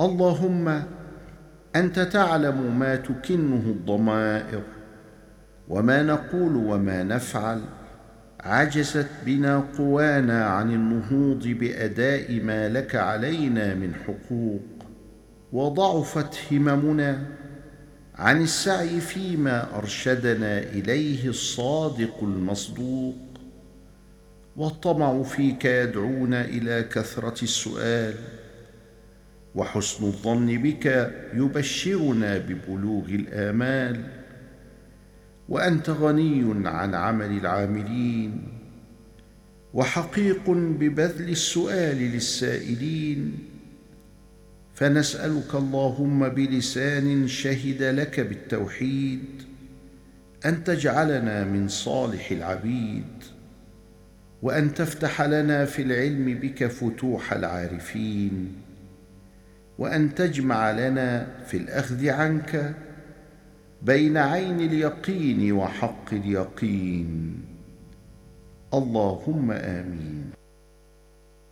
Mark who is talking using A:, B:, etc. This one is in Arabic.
A: اللهم أنت تعلم ما تكنه الضمائر وما نقول وما نفعل. عجزت بنا قوانا عن النهوض بأداء ما لك علينا من حقوق. وضعفت هممنا عن السعي فيما أرشدنا إليه الصادق المصدوق. والطمع فيك يدعونا إلى كثرة السؤال. وحسن الظن بك يبشرنا ببلوغ الآمال وأنت غني عن عمل العاملين وحقيق ببذل السؤال للسائلين. فنسألك اللهم بلسان شهد لك بالتوحيد أن تجعلنا من صالح العبيد وأن تفتح لنا في العلم بك فتوح العارفين. وأن تجمع لنا في الأخذ عنك بين عين اليقين وحق اليقين. اللهم آمين.